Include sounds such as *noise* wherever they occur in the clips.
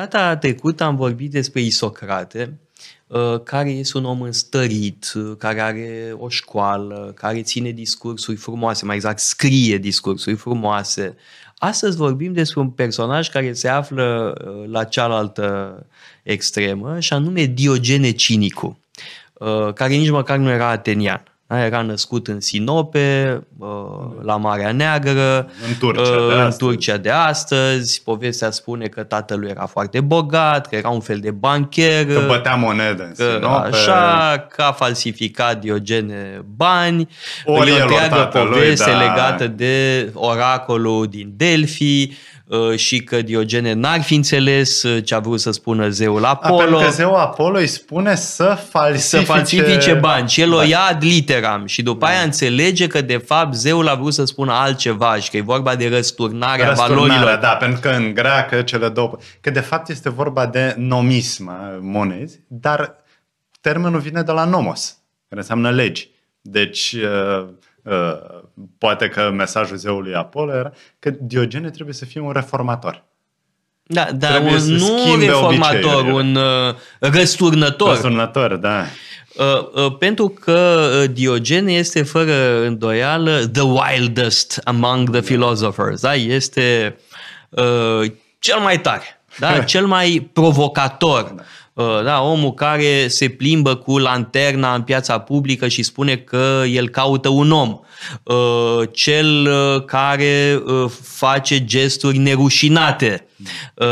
Data trecută am vorbit despre Isocrate, uh, care este un om înstărit, uh, care are o școală, care ține discursuri frumoase, mai exact scrie discursuri frumoase. Astăzi vorbim despre un personaj care se află uh, la cealaltă extremă și anume Diogene Cinicu, care nici măcar nu era atenian. Da, era născut în Sinope, la Marea Neagră, în Turcia, de în astăzi. Turcia de astăzi. Povestea spune că tatălui era foarte bogat, că era un fel de bancher. Că bătea monedă în că Sinope. așa, că a falsificat Diogene bani. Ori e o el, ori întreagă tatălui, poveste da. legată de oracolul din Delphi uh, și că Diogene n-ar fi înțeles uh, ce a vrut să spună zeul A, pentru Apollo. că zeul Apollo îi spune să falsifice, Să falsifice bani și el o Da. ia ad literam și după aia înțelege că de fapt zeul a vrut să spună altceva și că e vorba de răsturnarea, Răsturnarea, valorilor. da, pentru că în greacă cele două... Că de fapt este vorba de nomism, a, monezi, dar termenul vine de la nomos, care înseamnă legi. Deci, uh, uh, poate că mesajul zeului Apollo era că Diogene trebuie să fie un reformator. Da, dar Trebuie un, să nu un schimbe reformator, obiceiurile. un uh, răsturnător. Răsturnător, da. Uh, uh, pentru că uh, Diogene este fără îndoială the wildest among the philosophers. Da? Este uh, cel mai tare, da? *laughs* cel mai provocator. Uh, Da, omul care se plimbă cu lanterna în piața publică și spune că el caută un om. Uh, Cel uh, care uh, face gesturi nerușinate. Uh,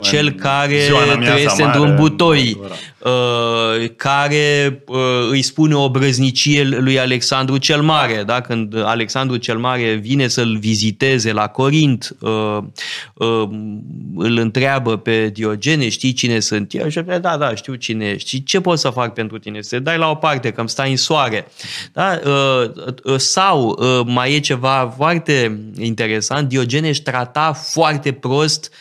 Cel care ziua în amiaza trăiește mare, într-un butoi. în- Uh, care uh, îi spune o brăznicie lui Alexandru cel Mare. Da? Când Alexandru cel Mare vine să-l viziteze la Corint, uh, uh, îl întreabă pe Diogene, știi cine sunt eu? Și el, da, da, știu cine ești. Și ce pot să fac pentru tine? Să te dai la o parte, că îmi stai în soare. Da? Uh, uh, sau uh, mai e ceva foarte interesant, Diogene își trata foarte prost uh,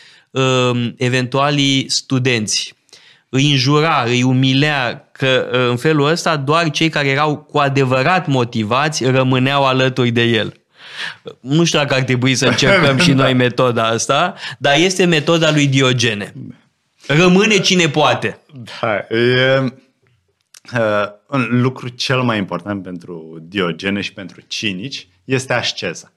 eventualii studenți îi înjura, îi umilea, că uh, în felul ăsta doar cei care erau cu adevărat motivați rămâneau alături de el. Nu știu dacă ar trebui să încercăm *laughs* și noi metoda asta, dar este metoda lui Diogene. Rămâne cine poate. Da, e uh, un lucru cel mai important pentru Diogene și pentru cinici este asceza.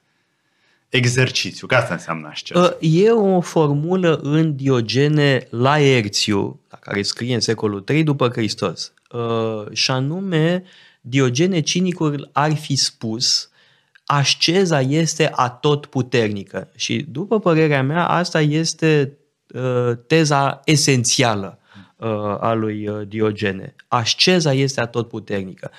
Exercițiu, că asta înseamnă asceză. Uh, E o formulă în Diogene Laerțiu, care scrie în secolul 3 după Hristos. Uh, Și anume, Diogene Cinicul ar fi spus asceza este atot puternică. Și după părerea mea, asta este uh, teza esențială uh, a lui uh, Diogene. Asceza este atotputernică.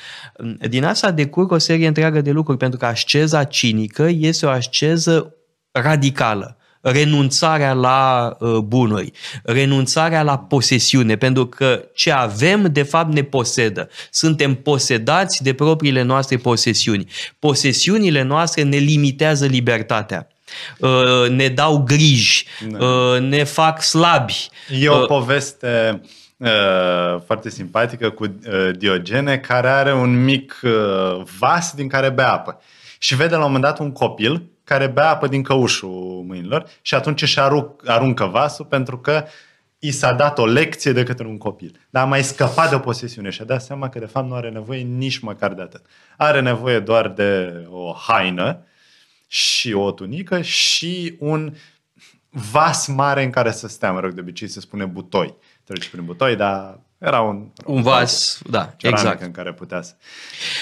Din asta decurg o serie întreagă de lucruri, pentru că asceza cinică este o asceză radicală renunțarea la uh, bunuri, renunțarea la posesiune, pentru că ce avem, de fapt, ne posedă. Suntem posedați de propriile noastre posesiuni. Posesiunile noastre ne limitează libertatea. Uh, ne dau griji, uh, ne fac slabi. E o Uh, poveste uh, foarte simpatică cu uh, Diogene care are un mic uh, vas din care bea apă. Și vede la un moment dat un copil care bea apă din căușul mâinilor și atunci își arunc, aruncă vasul pentru că i s-a dat o lecție de către un copil. Dar a mai scăpat de o posesiune și a dat seama că de fapt nu are nevoie nici măcar de atât. Are nevoie doar de o haină și o tunică și un vas mare în care să stea, mă rog, de obicei se spune butoi. Trece prin butoi, dar era un, Un vas, da, ceramică exact. în care putea să...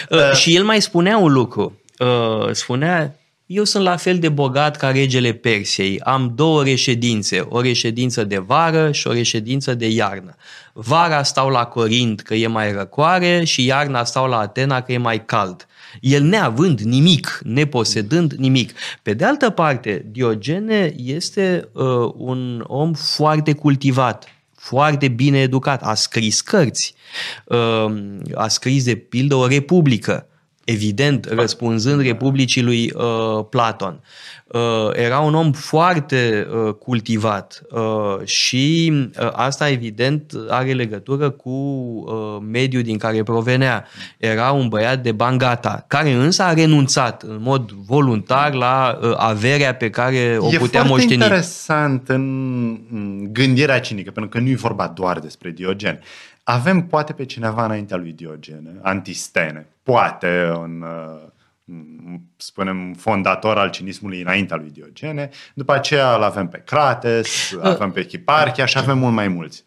Uh, și el mai spunea un lucru. Uh, spunea, eu sunt la fel de bogat ca regele Persiei. Am două reședințe, o reședință de vară și o reședință de iarnă. Vara stau la Corint că e mai răcoare și iarna stau la Atena că e mai cald. El neavând nimic, neposedând nimic. Pe de altă parte, Diogene este uh, un om foarte cultivat, foarte bine educat, a scris cărți, uh, a scris de pildă o republică, evident, răspunzând Republicii lui uh, Platon. Uh, era un om foarte uh, cultivat uh, și uh, asta, evident, are legătură cu uh, mediul din care provenea. Era un băiat de bangata, care însă a renunțat în mod voluntar la uh, averea pe care o e putea foarte moșteni. interesant în gândirea cinică, pentru că nu e vorba doar despre Diogen. Avem poate pe cineva înaintea lui Diogene, Antistene, poate un, uh, spunem, fondator al cinismului înaintea lui Diogene, după aceea îl avem pe Crates, avem pe Hiparchia și avem mult mai mulți.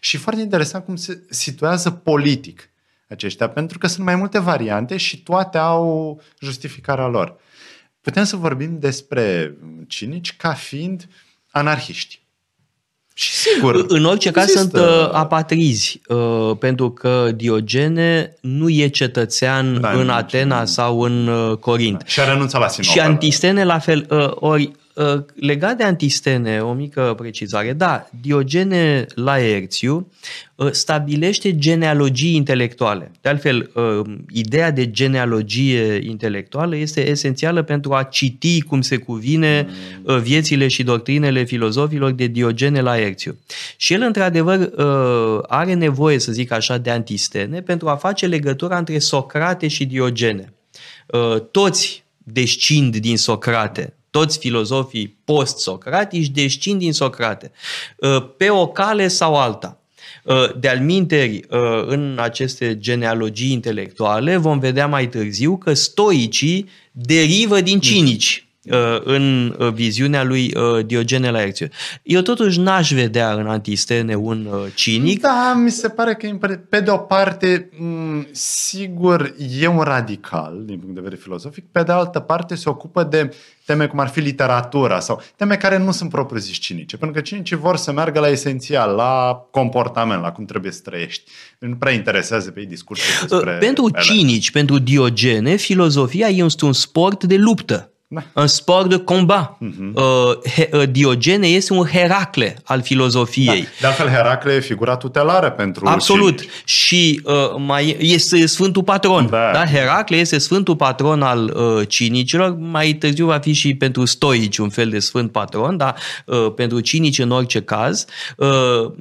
Și foarte interesant cum se situează politic aceștia, pentru că sunt mai multe variante și toate au justificarea lor. Putem să vorbim despre cinici ca fiind anarhiști. Și sigur. În orice caz sunt uh, apatrizi, uh, pentru că Diogene nu e cetățean Da, în nu, Atena nu. sau în uh, Corint. Și a renunțat la Sinopă. Și Antistene la fel. Uh, ori, uh, legat de Antistene, o mică precizare. Da, Diogene Laerțiu uh, stabilește genealogii intelectuale. De altfel, uh, ideea de genealogie intelectuală este esențială pentru a citi cum se cuvine uh, viețile și doctrinele filozofilor de Diogene Laerțiu. Și el, într-adevăr, uh, are nevoie, să zic așa, de Antistene pentru a face legătura între Socrate și Diogene. Uh, toți descind din Socrate. Toți filozofii post-socratici descind din Socrate. Uh, Pe o cale sau alta. Uh, De-al minteri, uh, în aceste genealogii intelectuale, vom vedea mai târziu că stoicii derivă din cinici uh, în uh, viziunea lui uh, Diogene Laerțiu. Eu totuși n-aș vedea în Antistene un uh, cinic, Da, mi se pare că, pe de o parte, m, sigur, e un radical din punct de vedere filozofic, pe de altă parte se ocupă de teme cum ar fi literatura sau teme care nu sunt propriu-zis cinice, pentru că cinicii vor să meargă la esențial, la comportament, la cum trebuie să trăiești. Nu prea interesează pe ei discursul despre... Uh, Pentru ele. cinici, pentru Diogene, filozofia este un sport de luptă. Da. Un sport de combat. Mhm. Uh, He- uh, Diogene este un Heracle al Da. filozofiei. De altfel, Heracle e figura tutelară pentru Absolut. cinici. Și uh, mai este Sfântul Patron. Da. Da. Heracle este Sfântul Patron al uh, cinicilor. Mai târziu va fi și pentru stoici un fel de Sfânt Patron, dar uh, pentru cinici în orice caz. Uh,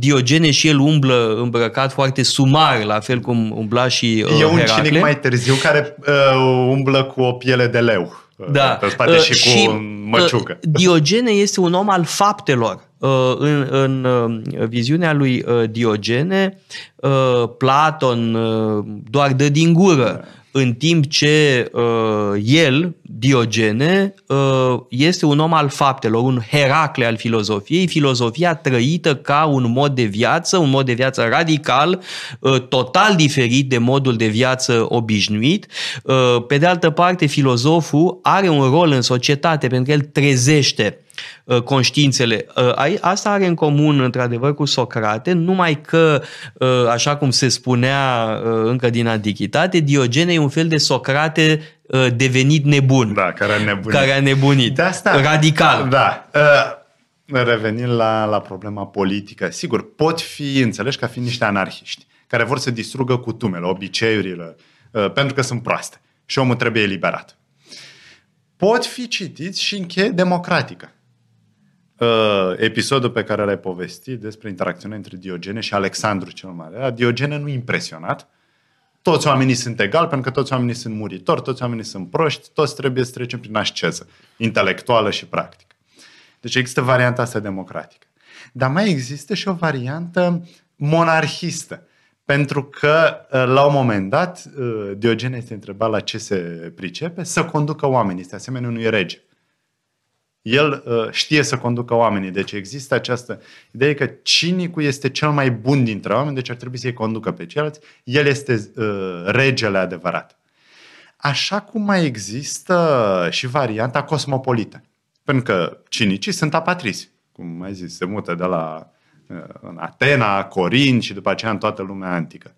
Diogene și el umblă îmbrăcat foarte sumar, la fel cum umbla și uh, E un Heracle. cinic mai târziu care uh, umblă cu o piele de leu. uh, da. Pe spate Uh, și cu o măciucă. uh, *laughs* Diogene este un om al faptelor. Uh, În, în uh, viziunea lui uh, Diogene, uh, Platon uh, doar dă din gură, în timp ce uh, el, Diogene, uh, este un om al faptelor, un Heracle al filozofiei, filozofia trăită ca un mod de viață, un mod de viață radical, uh, total diferit de modul de viață obișnuit. Uh, Pe de altă parte, filozoful are un rol în societate pentru că el trezește uh, conștiințele. Uh, ai- Asta are în comun, într-adevăr, cu Socrate, numai că, uh, așa cum se spunea uh, încă din antichitate, Diogene e un fel de Socrate uh, devenit nebun, Da, care a nebunit. care a nebunit, De asta, radical. Da. Uh, revenind la, la problema politică, sigur, pot fi înțeleși ca fiind niște anarhiști care vor să distrugă cutumele, obiceiurile, uh, pentru că sunt proaste și omul trebuie eliberat. Pot fi citiți și în cheie democratică. Uh, episodul pe care l-ai povestit despre interacțiunea între Diogene și Alexandru cel Mare. Diogene nu impresionat, toți oamenii sunt egali, pentru că toți oamenii sunt muritori, toți oamenii sunt proști, toți trebuie să trecem prin asceză, intelectuală și practică. Deci există varianta asta democratică. Dar mai există și o variantă monarhistă. Pentru că, la un moment dat, Diogene este întrebat la ce se pricepe, să conducă oamenii. Este asemenea unui rege. El uh, știe să conducă oamenii, deci există această idee că cinicul este cel mai bun dintre oameni, deci ar trebui să-i conducă pe ceilalți. El este uh, regele adevărat. Așa cum mai există și varianta cosmopolită. Pentru că cinicii sunt apatrizi, cum ai zis, se mută de la uh, în Atena, Corint și după aceea în toată lumea antică.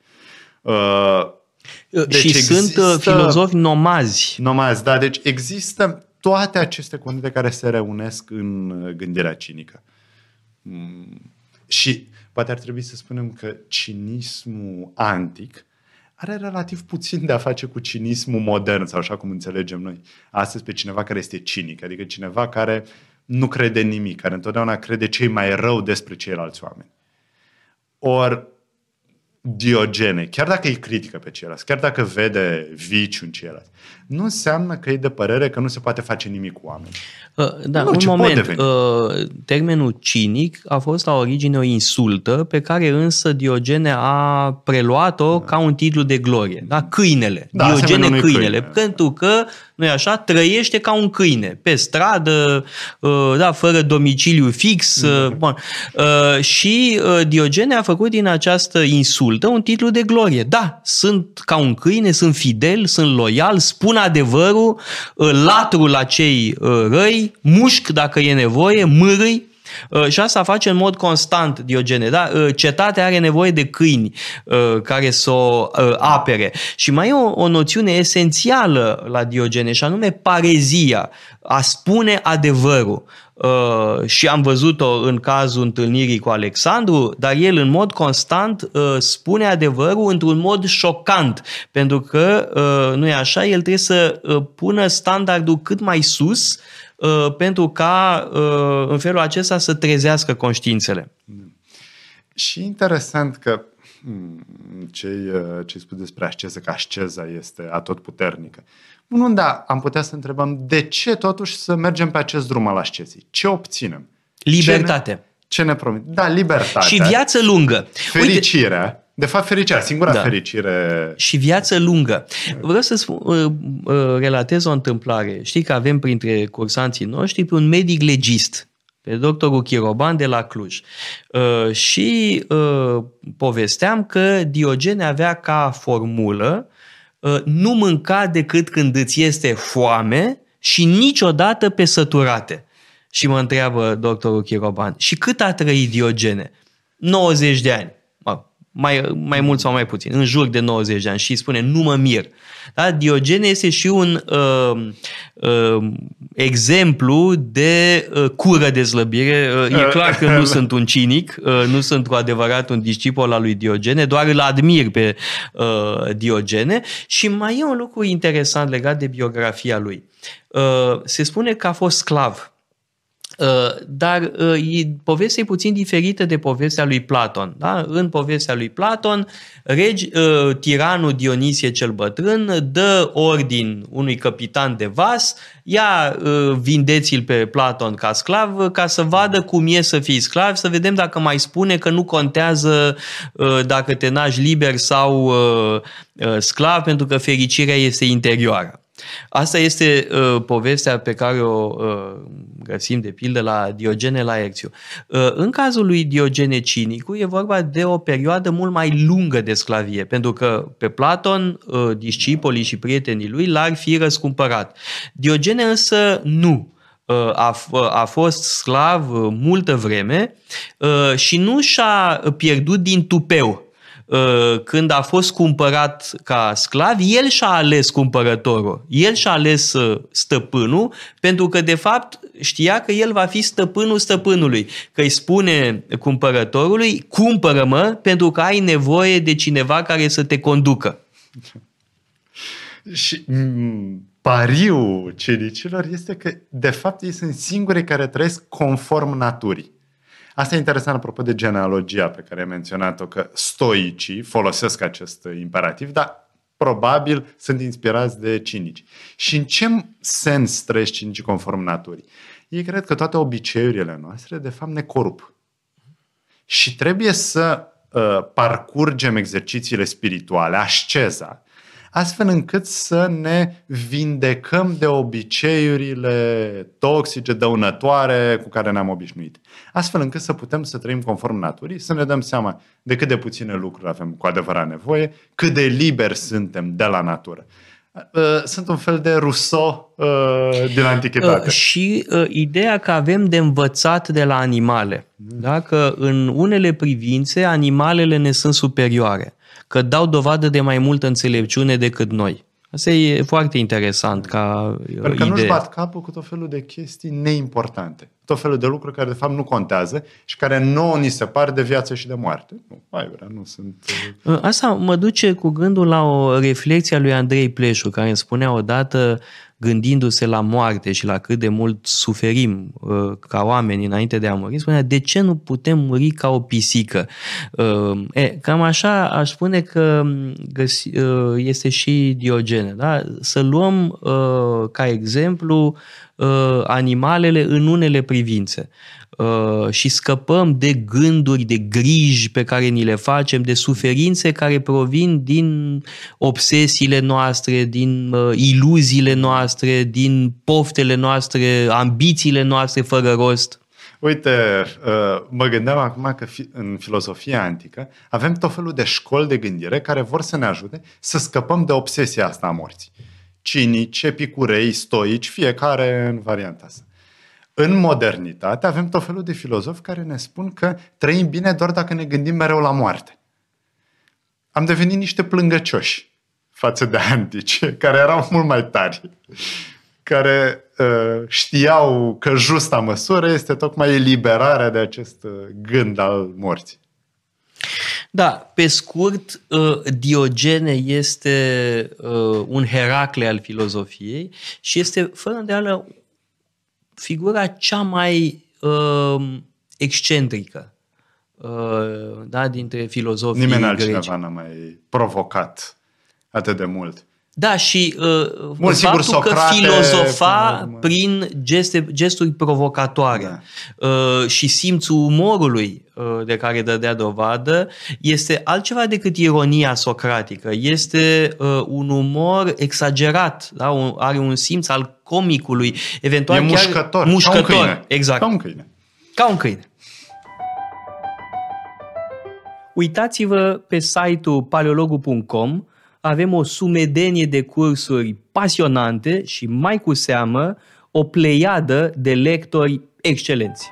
Uh, Deci și sunt uh, filozofi nomazi. Nomazi, da, deci există toate aceste condiții care se reunesc în uh, gândirea cinică. Mm. Și poate ar trebui să spunem că cinismul antic are relativ puțin de a face cu cinismul modern sau așa cum înțelegem noi astăzi pe cineva care este cinic, adică cineva care nu crede în nimic, care întotdeauna crede cei mai rău despre ceilalți oameni. Ori Diogene, chiar dacă îi critică pe ceilalți, chiar dacă vede viciu în ceilalți, nu înseamnă că e de părere că nu se poate face nimic cu oameni. Uh, da, nu, un moment. Uh, termenul cinic a fost la origine o insultă pe care însă Diogene a preluat-o da. ca un titlu de glorie. Da? Câinele. Da, Diogene câinele. Câine. Pentru că nu așa, trăiește ca un câine, pe stradă, uh, da, fără domiciliu fix. Mm. Bun. Și Diogene a făcut din această insultă un titlu de glorie. Da, sunt ca un câine, sunt fidel, sunt loial, spun adevărul, latru la cei răi, mușc dacă e nevoie, mârâi, și asta face în mod constant Diogene. Da? Cetatea are nevoie de câini care să o apere. Și mai e o, o noțiune esențială la Diogene și anume parezia, a spune adevărul. Uh, și am văzut-o în cazul întâlnirii cu Alexandru, dar el în mod constant uh, spune adevărul într-un mod șocant, pentru că, uh, nu e așa, el trebuie să uh, pună standardul cât mai sus uh, pentru ca uh, în felul acesta să trezească conștiințele. Și interesant că hmm, ce ce spus despre asceză, că asceza este atotputernică. Nu, da, am putea să întrebăm de ce totuși să mergem pe acest drum al ascezii? Ce obținem? Libertate. Ce ne, ce ne promit? Da, libertate. Și viață lungă. Fericirea. Uite, de fapt, fericirea, singura da. fericire. Și viață lungă. Vreau să spun, uh, uh, relatez o întâmplare. Știi că avem printre cursanții noștri pe un medic legist, pe doctorul Chiroban de la Cluj. Uh, și povesteam că Diogene avea ca formulă nu mânca decât când îți este foame și niciodată pe săturate. Și mă întreabă doctorul Chiroban, și cât a trăit Diogene? 90 de ani mai, mai mult sau mai puțin, în jur de 90 de ani și spune nu mă mir. Da? Diogene este și un uh, uh, exemplu de uh, cură de slăbire. Uh, e clar că nu *laughs* sunt un cinic, uh, nu sunt cu adevărat un discipol al lui Diogene, doar îl admir pe uh, Diogene și mai e un lucru interesant legat de biografia lui. Uh, se spune că a fost sclav Uh, dar uh, povestea e puțin diferită de povestea lui Platon. Da? În povestea lui Platon, regi, uh, tiranul Dionisie cel bătrân dă ordin unui capitan de vas, ia vindeți-l pe Platon ca sclav ca să vadă cum e să fii sclav, să vedem dacă mai spune că nu contează dacă te naști liber sau sclav, pentru că fericirea este interioară. Asta este uh, povestea pe care o uh, găsim de pildă la Diogene Laerțiu. Uh, în cazul lui Diogene Cinicu e vorba de o perioadă mult mai lungă de sclavie, pentru că pe Platon, uh, discipolii și prietenii lui l-ar fi răscumpărat. Diogene însă nu uh, a, uh, a fost sclav multă vreme și nu și-a pierdut din tupeu Uh, când a fost cumpărat ca sclav, el și-a ales cumpărătorul, el și-a ales uh, stăpânul, pentru că de fapt știa că el va fi stăpânul stăpânului, că îi spune cumpărătorului, cumpără-mă pentru că ai nevoie de cineva care să te conducă. *laughs* Și mm, pariul cenicilor este că de fapt ei sunt singurii care trăiesc conform naturii. Asta e interesant apropo de genealogia pe care ai menționat-o, că stoicii folosesc acest imperativ, dar probabil sunt inspirați de cinici. Și în ce sens trăiesc cinicii conform naturii? Ei cred că toate obiceiurile noastre, de fapt, ne corup. Și trebuie să uh, parcurgem exercițiile spirituale, asceza, astfel încât să ne vindecăm de obiceiurile toxice, dăunătoare cu care ne-am obișnuit. Astfel încât să putem să trăim conform naturii, să ne dăm seama de cât de puține lucruri avem cu adevărat nevoie, cât de liberi suntem de la natură uh, sunt un fel de Rousseau uh, din antichitate. Uh, și uh, ideea că avem de învățat de la animale. Mm. Da? Că în unele privințe animalele ne sunt superioare că dau dovadă de mai multă înțelepciune decât noi. Asta e foarte interesant ca Pentru că idee. nu-și bat capul cu tot felul de chestii neimportante. tot felul de lucruri care de fapt nu contează și care nouă ni se par de viață și de moarte. Nu, mai vrea, nu sunt... Uh, Asta mă duce cu gândul la o reflexie a lui Andrei Pleșu, care îmi spunea odată, gândindu-se la moarte și la cât de mult suferim uh, ca oameni înainte de a muri, spunea, de ce nu putem muri ca o pisică? Uh, e, cam așa aș spune că găsi, uh, este și Diogene. Da? Să luăm uh, ca exemplu uh, animalele în unele privințe uh, și scăpăm de gânduri, de griji pe care ni le facem, de suferințe care provin din obsesiile noastre, din uh, iluziile noastre, din poftele noastre, ambițiile noastre fără rost. Uite, uh, mă gândeam acum că în filozofia antică avem tot felul de școli de gândire care vor să ne ajute să scăpăm de obsesia asta a morții. Cinici, epicurei, stoici, fiecare în varianta asta. În modernitate avem tot felul de filozofi care ne spun că trăim bine doar dacă ne gândim mereu la moarte. Am devenit niște plângăcioși față de antici, care erau mult mai tari, care uh, știau că justa măsură este tocmai eliberarea de acest uh, gând al morții. Da, pe scurt, uh, Diogene este uh, un Heracle al filozofiei și este, fără îndoială, figura cea mai uh, excentrică uh, da, dintre filozofii Nimeni greci. altcineva n-a mai provocat atât de mult. Da, și uh, Bun, sigur, faptul că Socrate, filozofa până la urmă. prin geste, gesturi provocatoare Da. uh, și simțul umorului uh, de care dădea dovadă este altceva decât ironia socratică. Este uh, un umor exagerat, da? un, are un simț al comicului, eventual E chiar mușcător, mușcător. ca un câine. Exact. Ca un câine. Ca un câine. Uitați-vă pe site-ul paleologu.com, avem o sumedenie de cursuri pasionante și mai cu seamă o pleiadă de lectori excelenți.